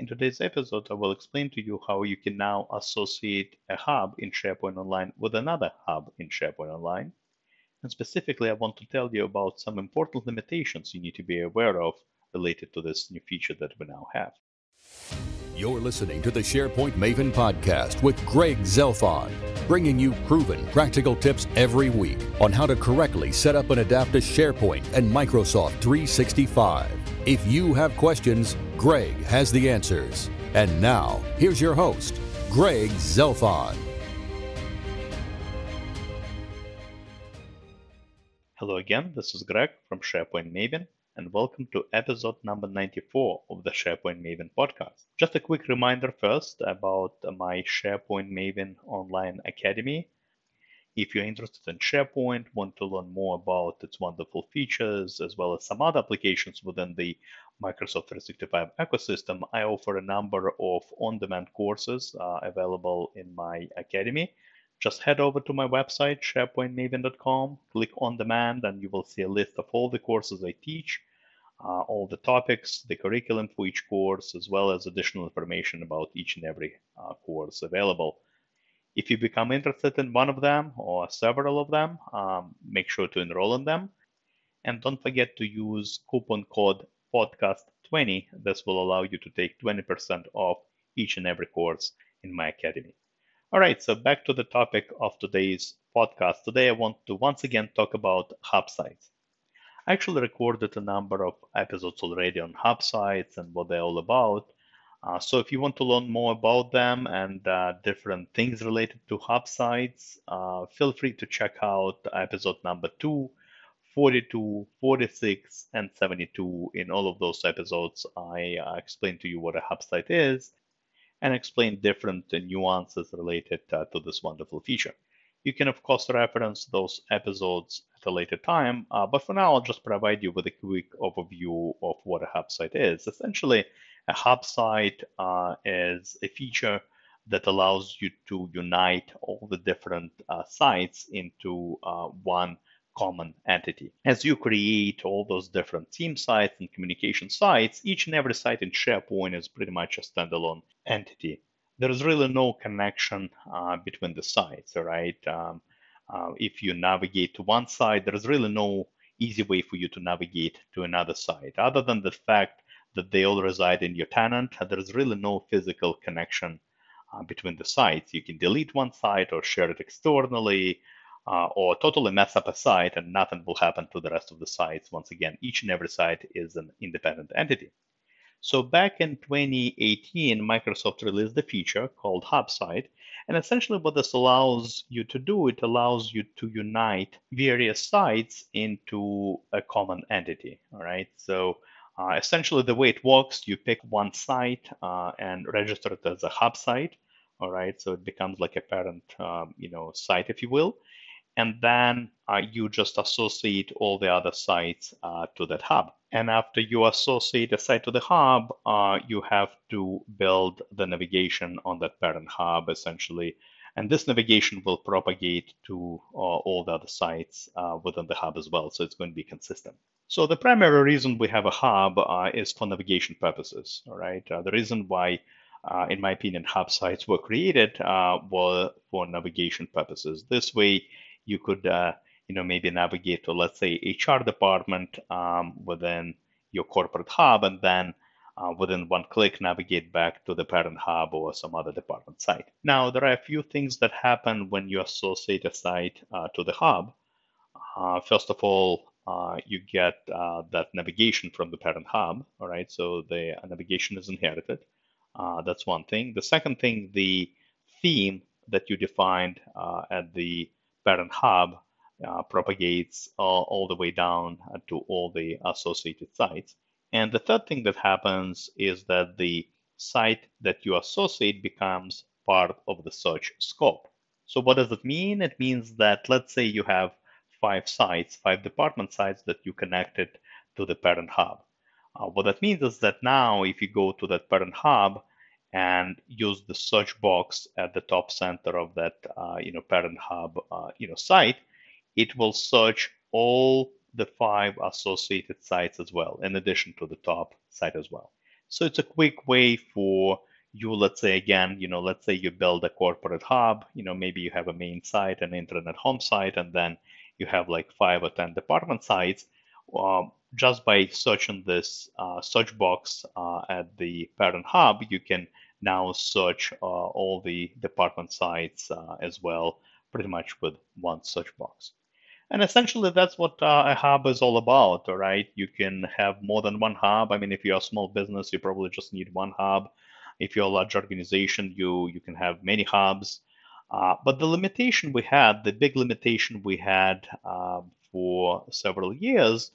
In today's episode, I will explain to you how you can now associate a hub in SharePoint Online with another hub in SharePoint Online. And specifically, I want to tell you about some important limitations you need to be aware of related to this new feature that we now have. You're listening to the SharePoint Maven podcast with Greg Zelfond, bringing you proven practical tips every week on how to correctly set up and adapt to SharePoint and Microsoft 365. If you have questions, Greg has the answers. And now, here's your host, Greg Zelfond. Hello again, this is Greg from SharePoint Maven, and welcome to episode number 94 of the SharePoint Maven podcast. Just a quick reminder first about my SharePoint Maven Online Academy. If you're interested in SharePoint, want to learn more about its wonderful features, as well as some other applications within the Microsoft 365 ecosystem, I offer a number of on-demand courses uh, available in my academy. Just head over to my website, sharepointmaven.com, click on demand, and you will see a list of all the courses I teach, uh, all the topics, the curriculum for each course, as well as additional information about each and every uh, course available. If you become interested in one of them or several of them, um, make sure to enroll in them. And don't forget to use coupon code podcast20. This will allow you to take 20% off each and every course in my academy. All right, so back to the topic of today's podcast. Today, I want to once again talk about hub sites. I actually recorded a number of episodes already on hub sites and what they're all about. Uh, so if you want to learn more about them and uh, different things related to hub sites, uh, feel free to check out episode number 2, 42, 46, and 72. In all of those episodes, I uh, explain to you what a hub site is and explain different nuances related uh, to this wonderful feature. You can, of course, reference those episodes at a later time, uh, but for now, I'll just provide you with a quick overview of what a hub site is. Essentially, a hub site uh, is a feature that allows you to unite all the different uh, sites into uh, one common entity. As you create all those different team sites and communication sites, each and every site in SharePoint is pretty much a standalone entity. There is really no connection uh, between the sites, all right? Um, uh, if you navigate to one site, there is really no easy way for you to navigate to another site, other than the fact that they all reside in your tenant. There is really no physical connection uh, between the sites. You can delete one site or share it externally uh, or totally mess up a site and nothing will happen to the rest of the sites. Once again, each and every site is an independent entity. So back in 2018, Microsoft released a feature called Hub Site. And essentially what this allows you to do, it allows you to unite various sites into a common entity. All right. So uh, essentially, the way it works, you pick one site uh, and register it as a hub site. All right, so it becomes like a parent, um, you know, site, if you will, and then uh, you just associate all the other sites uh, to that hub. And after you associate a site to the hub, uh, you have to build the navigation on that parent hub, essentially. And this navigation will propagate to uh, all the other sites within the hub as well. So it's going to be consistent. So the primary reason we have a hub uh, is for navigation purposes. All right. Uh, the reason why, uh, in my opinion, hub sites were created uh, were for navigation purposes. This way, you could, uh, you know, maybe navigate to, let's say, HR department um, within your corporate hub, and then uh, within one click navigate back to the parent hub or some other department site. Now, there are a few things that happen when you associate a site to the hub. first of all, uh, you get uh, that navigation from the parent hub. All right, so the navigation is inherited. Uh, that's one thing. The second thing, the theme that you defined uh, at the parent hub uh, propagates all, all, the way down to all the associated sites. And the third thing that happens is that the site that you associate becomes part of the search scope. So what does it mean? It means that let's say you have five sites, five department sites that you connected to the parent hub. Uh, what that means is that now if you go to that parent hub and use the search box at the top center of that uh, you know parent hub uh, you know site, it will search all the five associated sites as well, in addition to the top site as well. So it's a quick way for you, let's say again, you know, let's say you build a corporate hub, you know, maybe you have a main site, an internet home site, and then you have like five or 10 department sites. Um, just by searching this uh, search box uh, at the parent hub, you can now search uh, all the department sites uh, as well, pretty much with one search box. And essentially, that's what uh, a hub is all about, all right? You can have more than one hub. I mean, if you're a small business, you probably just need one hub. If you're a large organization, you you can have many hubs. Uh, but the limitation we had, the big limitation we had for several years,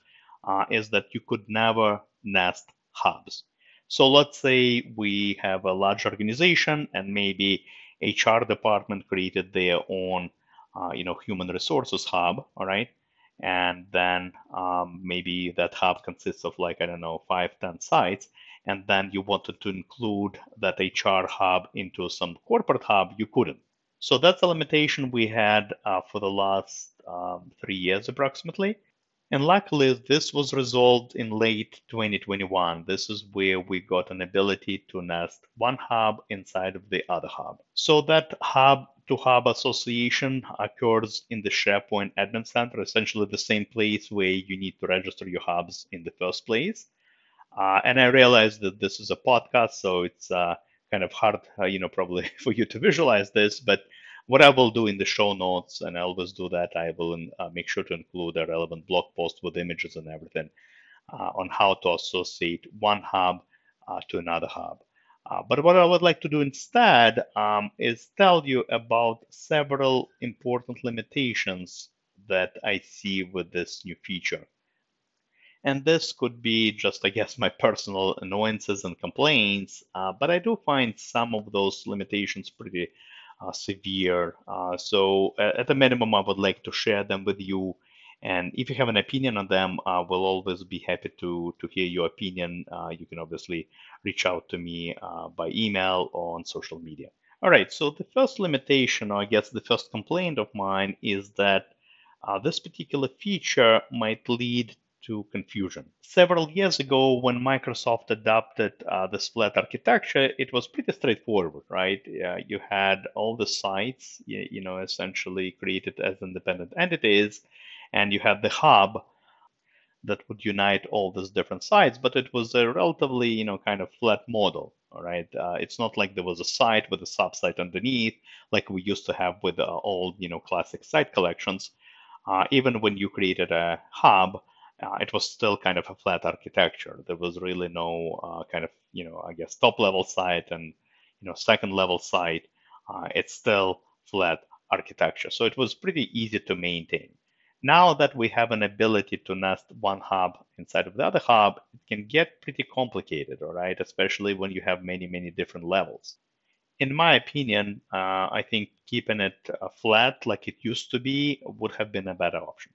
uh, is that you could never nest hubs. So let's say we have a large organization and maybe HR department created their own, uh, you know, human resources hub, all right? And then um, maybe that hub consists of like, I don't know, five, ten sites. And then you wanted to include that HR hub into some corporate hub, you couldn't. So that's a limitation we had uh, for the last um, three years approximately. And luckily, this was resolved in late 2021. This is where we got an ability to nest one hub inside of the other hub. So that hub to hub association occurs in the SharePoint Admin Center, essentially the same place where you need to register your hubs in the first place. Uh, and I realize that this is a podcast, so it's uh, kind of hard, uh, you know, probably for you to visualize this, but what I will do in the show notes, and I always do that, I will uh, make sure to include a relevant blog post with images and everything uh, on how to associate one hub uh, to another hub. Uh, but what I would like to do instead um, is tell you about several important limitations that I see with this new feature. And this could be just, I guess, my personal annoyances and complaints, uh, but I do find some of those limitations pretty severe. Uh, so at the minimum, I would like to share them with you. And if you have an opinion on them, uh, we'll always be happy to, to hear your opinion. Uh, you can obviously reach out to me uh, by email or on social media. All right, so the first limitation, or I guess the first complaint of mine, is that uh, this particular feature might lead to confusion. Several years ago, when Microsoft adopted uh, this flat architecture, it was pretty straightforward, right? Uh, you had all the sites, you, you, know, essentially created as independent entities, and you had the hub that would unite all these different sites, but it was a relatively, you know, kind of flat model. All right, uh, it's not like there was a site with a subsite underneath, like we used to have with uh, old, you know, classic site collections. Uh, even when you created a hub, uh, it was still kind of a flat architecture. There was really no uh, kind of, you know, I guess top level site and, you know, second level site. Uh, it's still flat architecture. So it was pretty easy to maintain. Now that we have an ability to nest one hub inside of the other hub, it can get pretty complicated, all right, especially when you have many, many different levels. In my opinion, uh, I think keeping it uh, flat like it used to be would have been a better option.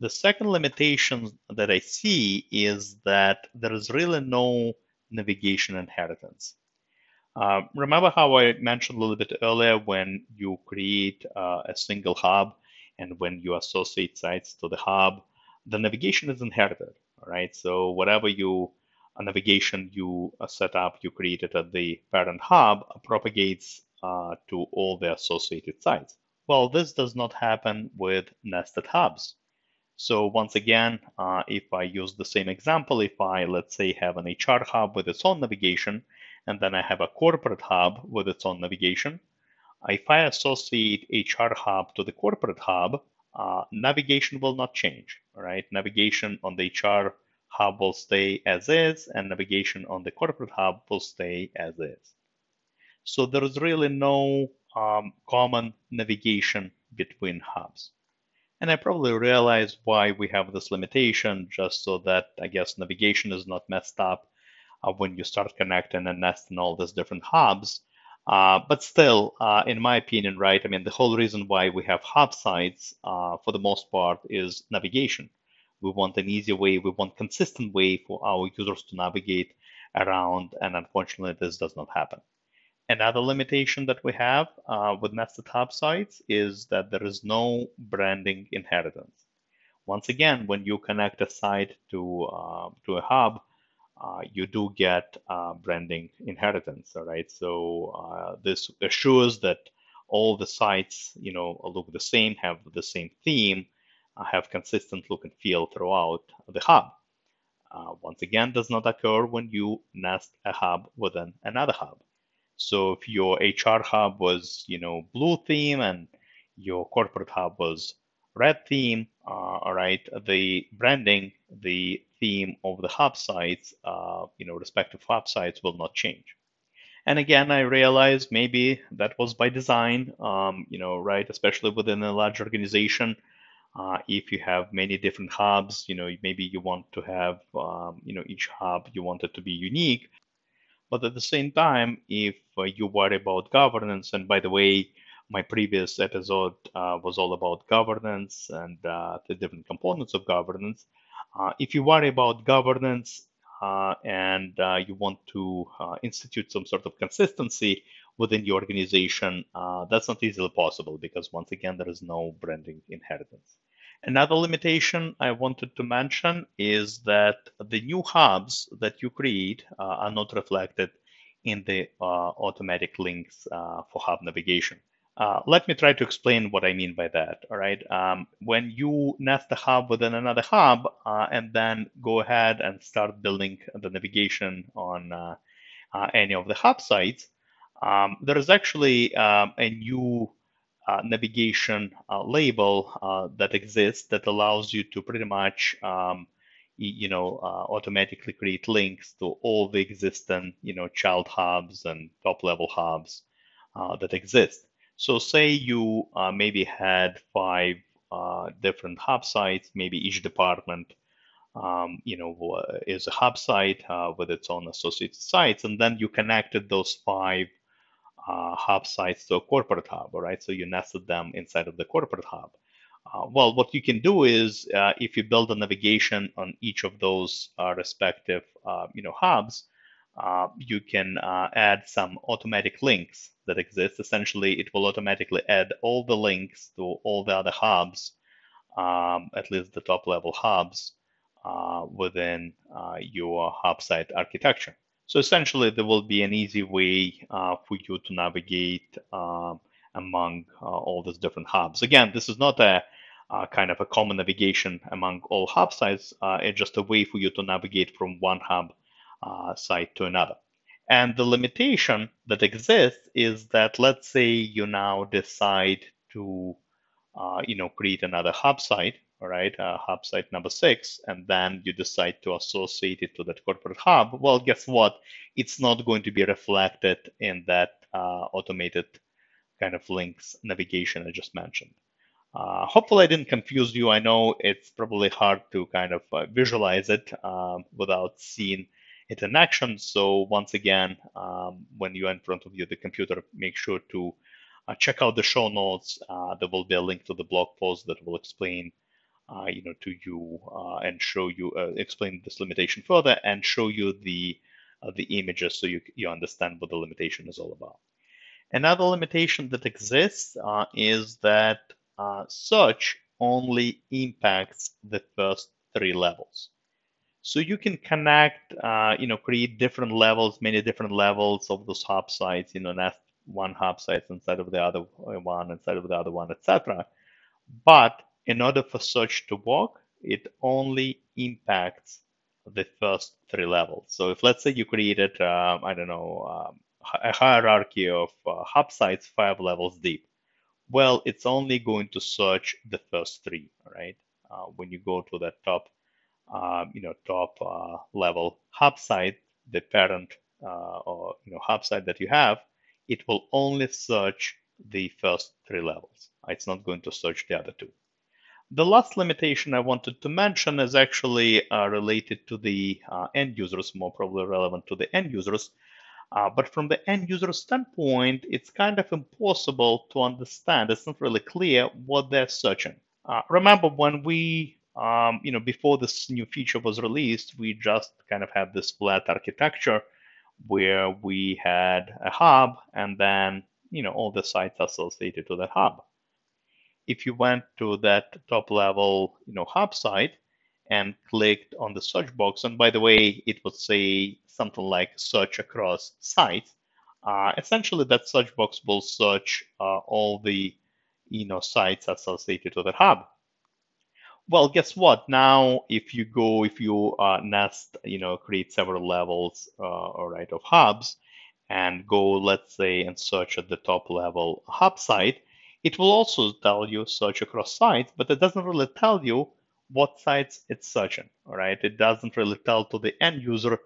The second limitation that I see is that there is really no navigation inheritance. Uh, remember how I mentioned a little bit earlier when you create uh, a single hub and when you associate sites to the hub, the navigation is inherited, right? So whatever you a navigation you uh, set up, you created at the parent hub propagates uh, to all the associated sites. Well, this does not happen with nested hubs. So once again, uh, if I use the same example, if I, let's say, have an HR hub with its own navigation, and then I have a corporate hub with its own navigation, if I associate HR hub to the corporate hub, uh, navigation will not change, right? Navigation on the HR hub will stay as is, and navigation on the corporate hub will stay as is. So there is really no um, common navigation between hubs. And I probably realize why we have this limitation, just so that I guess navigation is not messed up uh, when you start connecting and nesting all these different hubs. Uh, but still, uh, in my opinion, right, I mean, the whole reason why we have hub sites uh, for the most part is navigation. We want an easy way, we want consistent way for our users to navigate around, and unfortunately, this does not happen. Another limitation that we have uh, with nested hub sites is that there is no branding inheritance. Once again, when you connect a site to, uh, to a hub, uh, you do get uh, branding inheritance. All right, so uh, this assures that all the sites, you know, look the same, have the same theme, uh, have consistent look and feel throughout the hub. Once again, does not occur when you nest a hub within another hub. So if your HR hub was, you know, blue theme and your corporate hub was red theme, uh, all right, the branding, the theme of the hub sites, uh, you know, respective hub sites will not change. And again, I realized maybe that was by design, um, you know, right, especially within a large organization. Uh, if you have many different hubs, you know, maybe you want to have, um, you know, each hub you want it to be unique. But at the same time, if uh, you worry about governance, and by the way, my previous episode uh, was all about governance and uh, the different components of governance. Uh, if you worry about governance uh, and uh, you want to institute some sort of consistency within your organization, that's not easily possible because once again, there is no branding inheritance. Another limitation I wanted to mention is that the new hubs that you create are not reflected in the automatic links for hub navigation. Uh, let me try to explain what I mean by that. All right. Um, when you nest a hub within another hub uh, and then go ahead and start building the navigation on uh, uh any of the hub sites, um, there is actually um, a new uh, navigation uh, label that exists that allows you to pretty much um, you know automatically create links to all the existing you know child hubs and top level hubs that exist. So say you uh, maybe had five uh, different hub sites, maybe each department, um, you know, is a hub site uh, with its own associated sites, and then you connected those five uh, hub sites to a corporate hub, right? So you nested them inside of the corporate hub. Uh, well, what you can do is uh, if you build a navigation on each of those respective, you know, hubs, uh, you can uh, add some automatic links that exist. Essentially, it will automatically add all the links to all the other hubs, um, at least the top level hubs, uh, within uh, your hub site architecture. So essentially, there will be an easy way uh, for you to navigate um, among all these different hubs. Again, this is not a uh, kind of a common navigation among all hub sites. Uh, it's just a way for you to navigate from one hub uh, site to another. And the limitation that exists is that let's say you now decide to, uh, you know, create another hub site, all right, uh, hub site number six, and then you decide to associate it to that corporate hub. Well, guess what? It's not going to be reflected in that uh, automated kind of links navigation I just mentioned. Uh, hopefully, I didn't confuse you. I know it's probably hard to kind of uh, visualize it um, without seeing it in action. So once again, um, when you're in front of you, the computer, make sure to check out the show notes. Uh, there will be a link to the blog post that will explain, uh, you know, to you uh, and show you, uh, explain this limitation further and show you the uh, the images so you you understand what the limitation is all about. Another limitation that exists is that search only impacts the first three levels. So you can connect, uh, you know, create different levels, many different levels of those hub sites, you know, nest one hub site inside of the other one, inside of the other one, etc. But in order for search to work, it only impacts the first three levels. So if let's say you created, uh, I don't know, um, a hierarchy of uh, hub sites five levels deep, well, it's only going to search the first three, right? Uh, when you go to the top uh, you know, top uh, level hub site, the parent uh, or you know hub site that you have, it will only search the first three levels. It's not going to search the other two. The last limitation I wanted to mention is actually uh, related to the uh, end users, more probably relevant to the end users. Uh, but from the end user standpoint, it's kind of impossible to understand. It's not really clear what they're searching. remember, when we um, you know, before this new feature was released, we just kind of had this flat architecture where we had a hub and then, you know, all the sites associated to that hub. If you went to that top level, you know, hub site and clicked on the search box, and by the way, it would say something like search across sites, uh, essentially that search box will search uh, all the you know sites associated to that hub. Well, guess what? Now, if you go, if you uh, nest, you know, create several levels, uh, all right, of hubs, and go, let's say, and search at the top level hub site, it will also tell you search across sites, but it doesn't really tell you what sites it's searching. All right, it doesn't really tell to the end user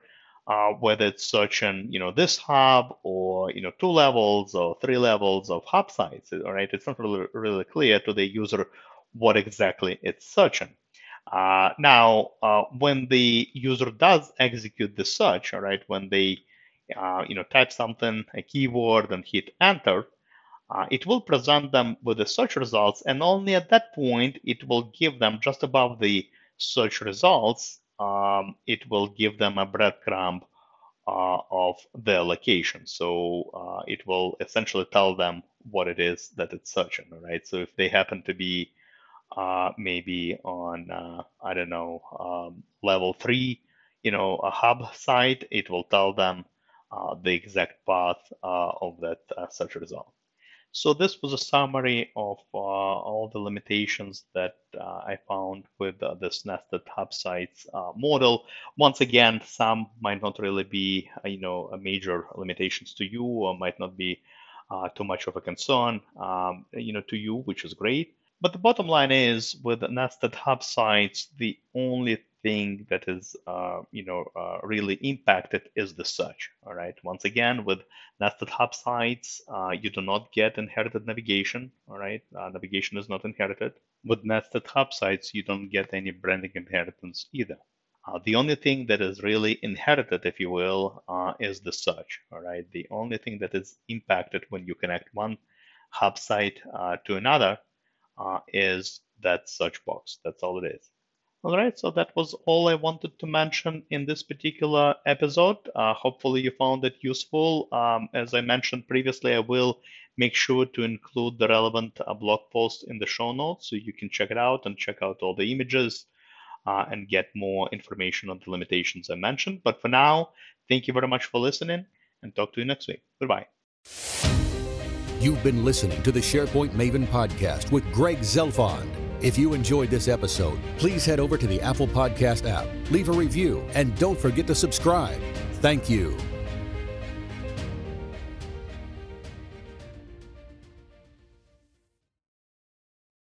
uh, whether it's searching, you know, this hub or you know two levels or three levels of hub sites. All right, it's not really really clear to the user what exactly it's searching. Uh, now, uh, when the user does execute the search, all right, when they uh, you know type something, a keyword, and hit enter, uh, it will present them with the search results, and only at that point it will give them just above the search results. Um, it will give them a breadcrumb uh, of their location. So uh, it will essentially tell them what it is that it's searching, right? So if they happen to be uh, maybe on uh, I don't know um, level three, you know, a hub site, it will tell them uh, the exact path uh, of that uh, search result. So this was a summary of uh, all the limitations that I found with this nested hub sites model. Once again, some might not really be, you know, major limitations to you, or might not be too much of a concern, um, you know, to you, which is great. But the bottom line is with nested hub sites, the only thing that is, uh, you know, uh, really impacted is the search. All right. Once again, with nested hub sites, uh, you do not get inherited navigation. All right. Uh, navigation is not inherited. With nested hub sites, you don't get any branding inheritance either. Uh, the only thing that is really inherited, if you will, uh, is the search. All right. The only thing that is impacted when you connect one hub site to another uh, is that search box. That's all it is. All right, so that was all I wanted to mention in this particular episode. Uh, hopefully, you found it useful. Um, as I mentioned previously, I will make sure to include the relevant uh, blog post in the show notes so you can check it out and check out all the images uh, and get more information on the limitations I mentioned. But for now, thank you very much for listening and talk to you next week. Goodbye. You've been listening to the SharePoint Maven podcast with Greg Zelfond. If you enjoyed this episode, please head over to the Apple Podcast app, leave a review, and don't forget to subscribe. Thank you.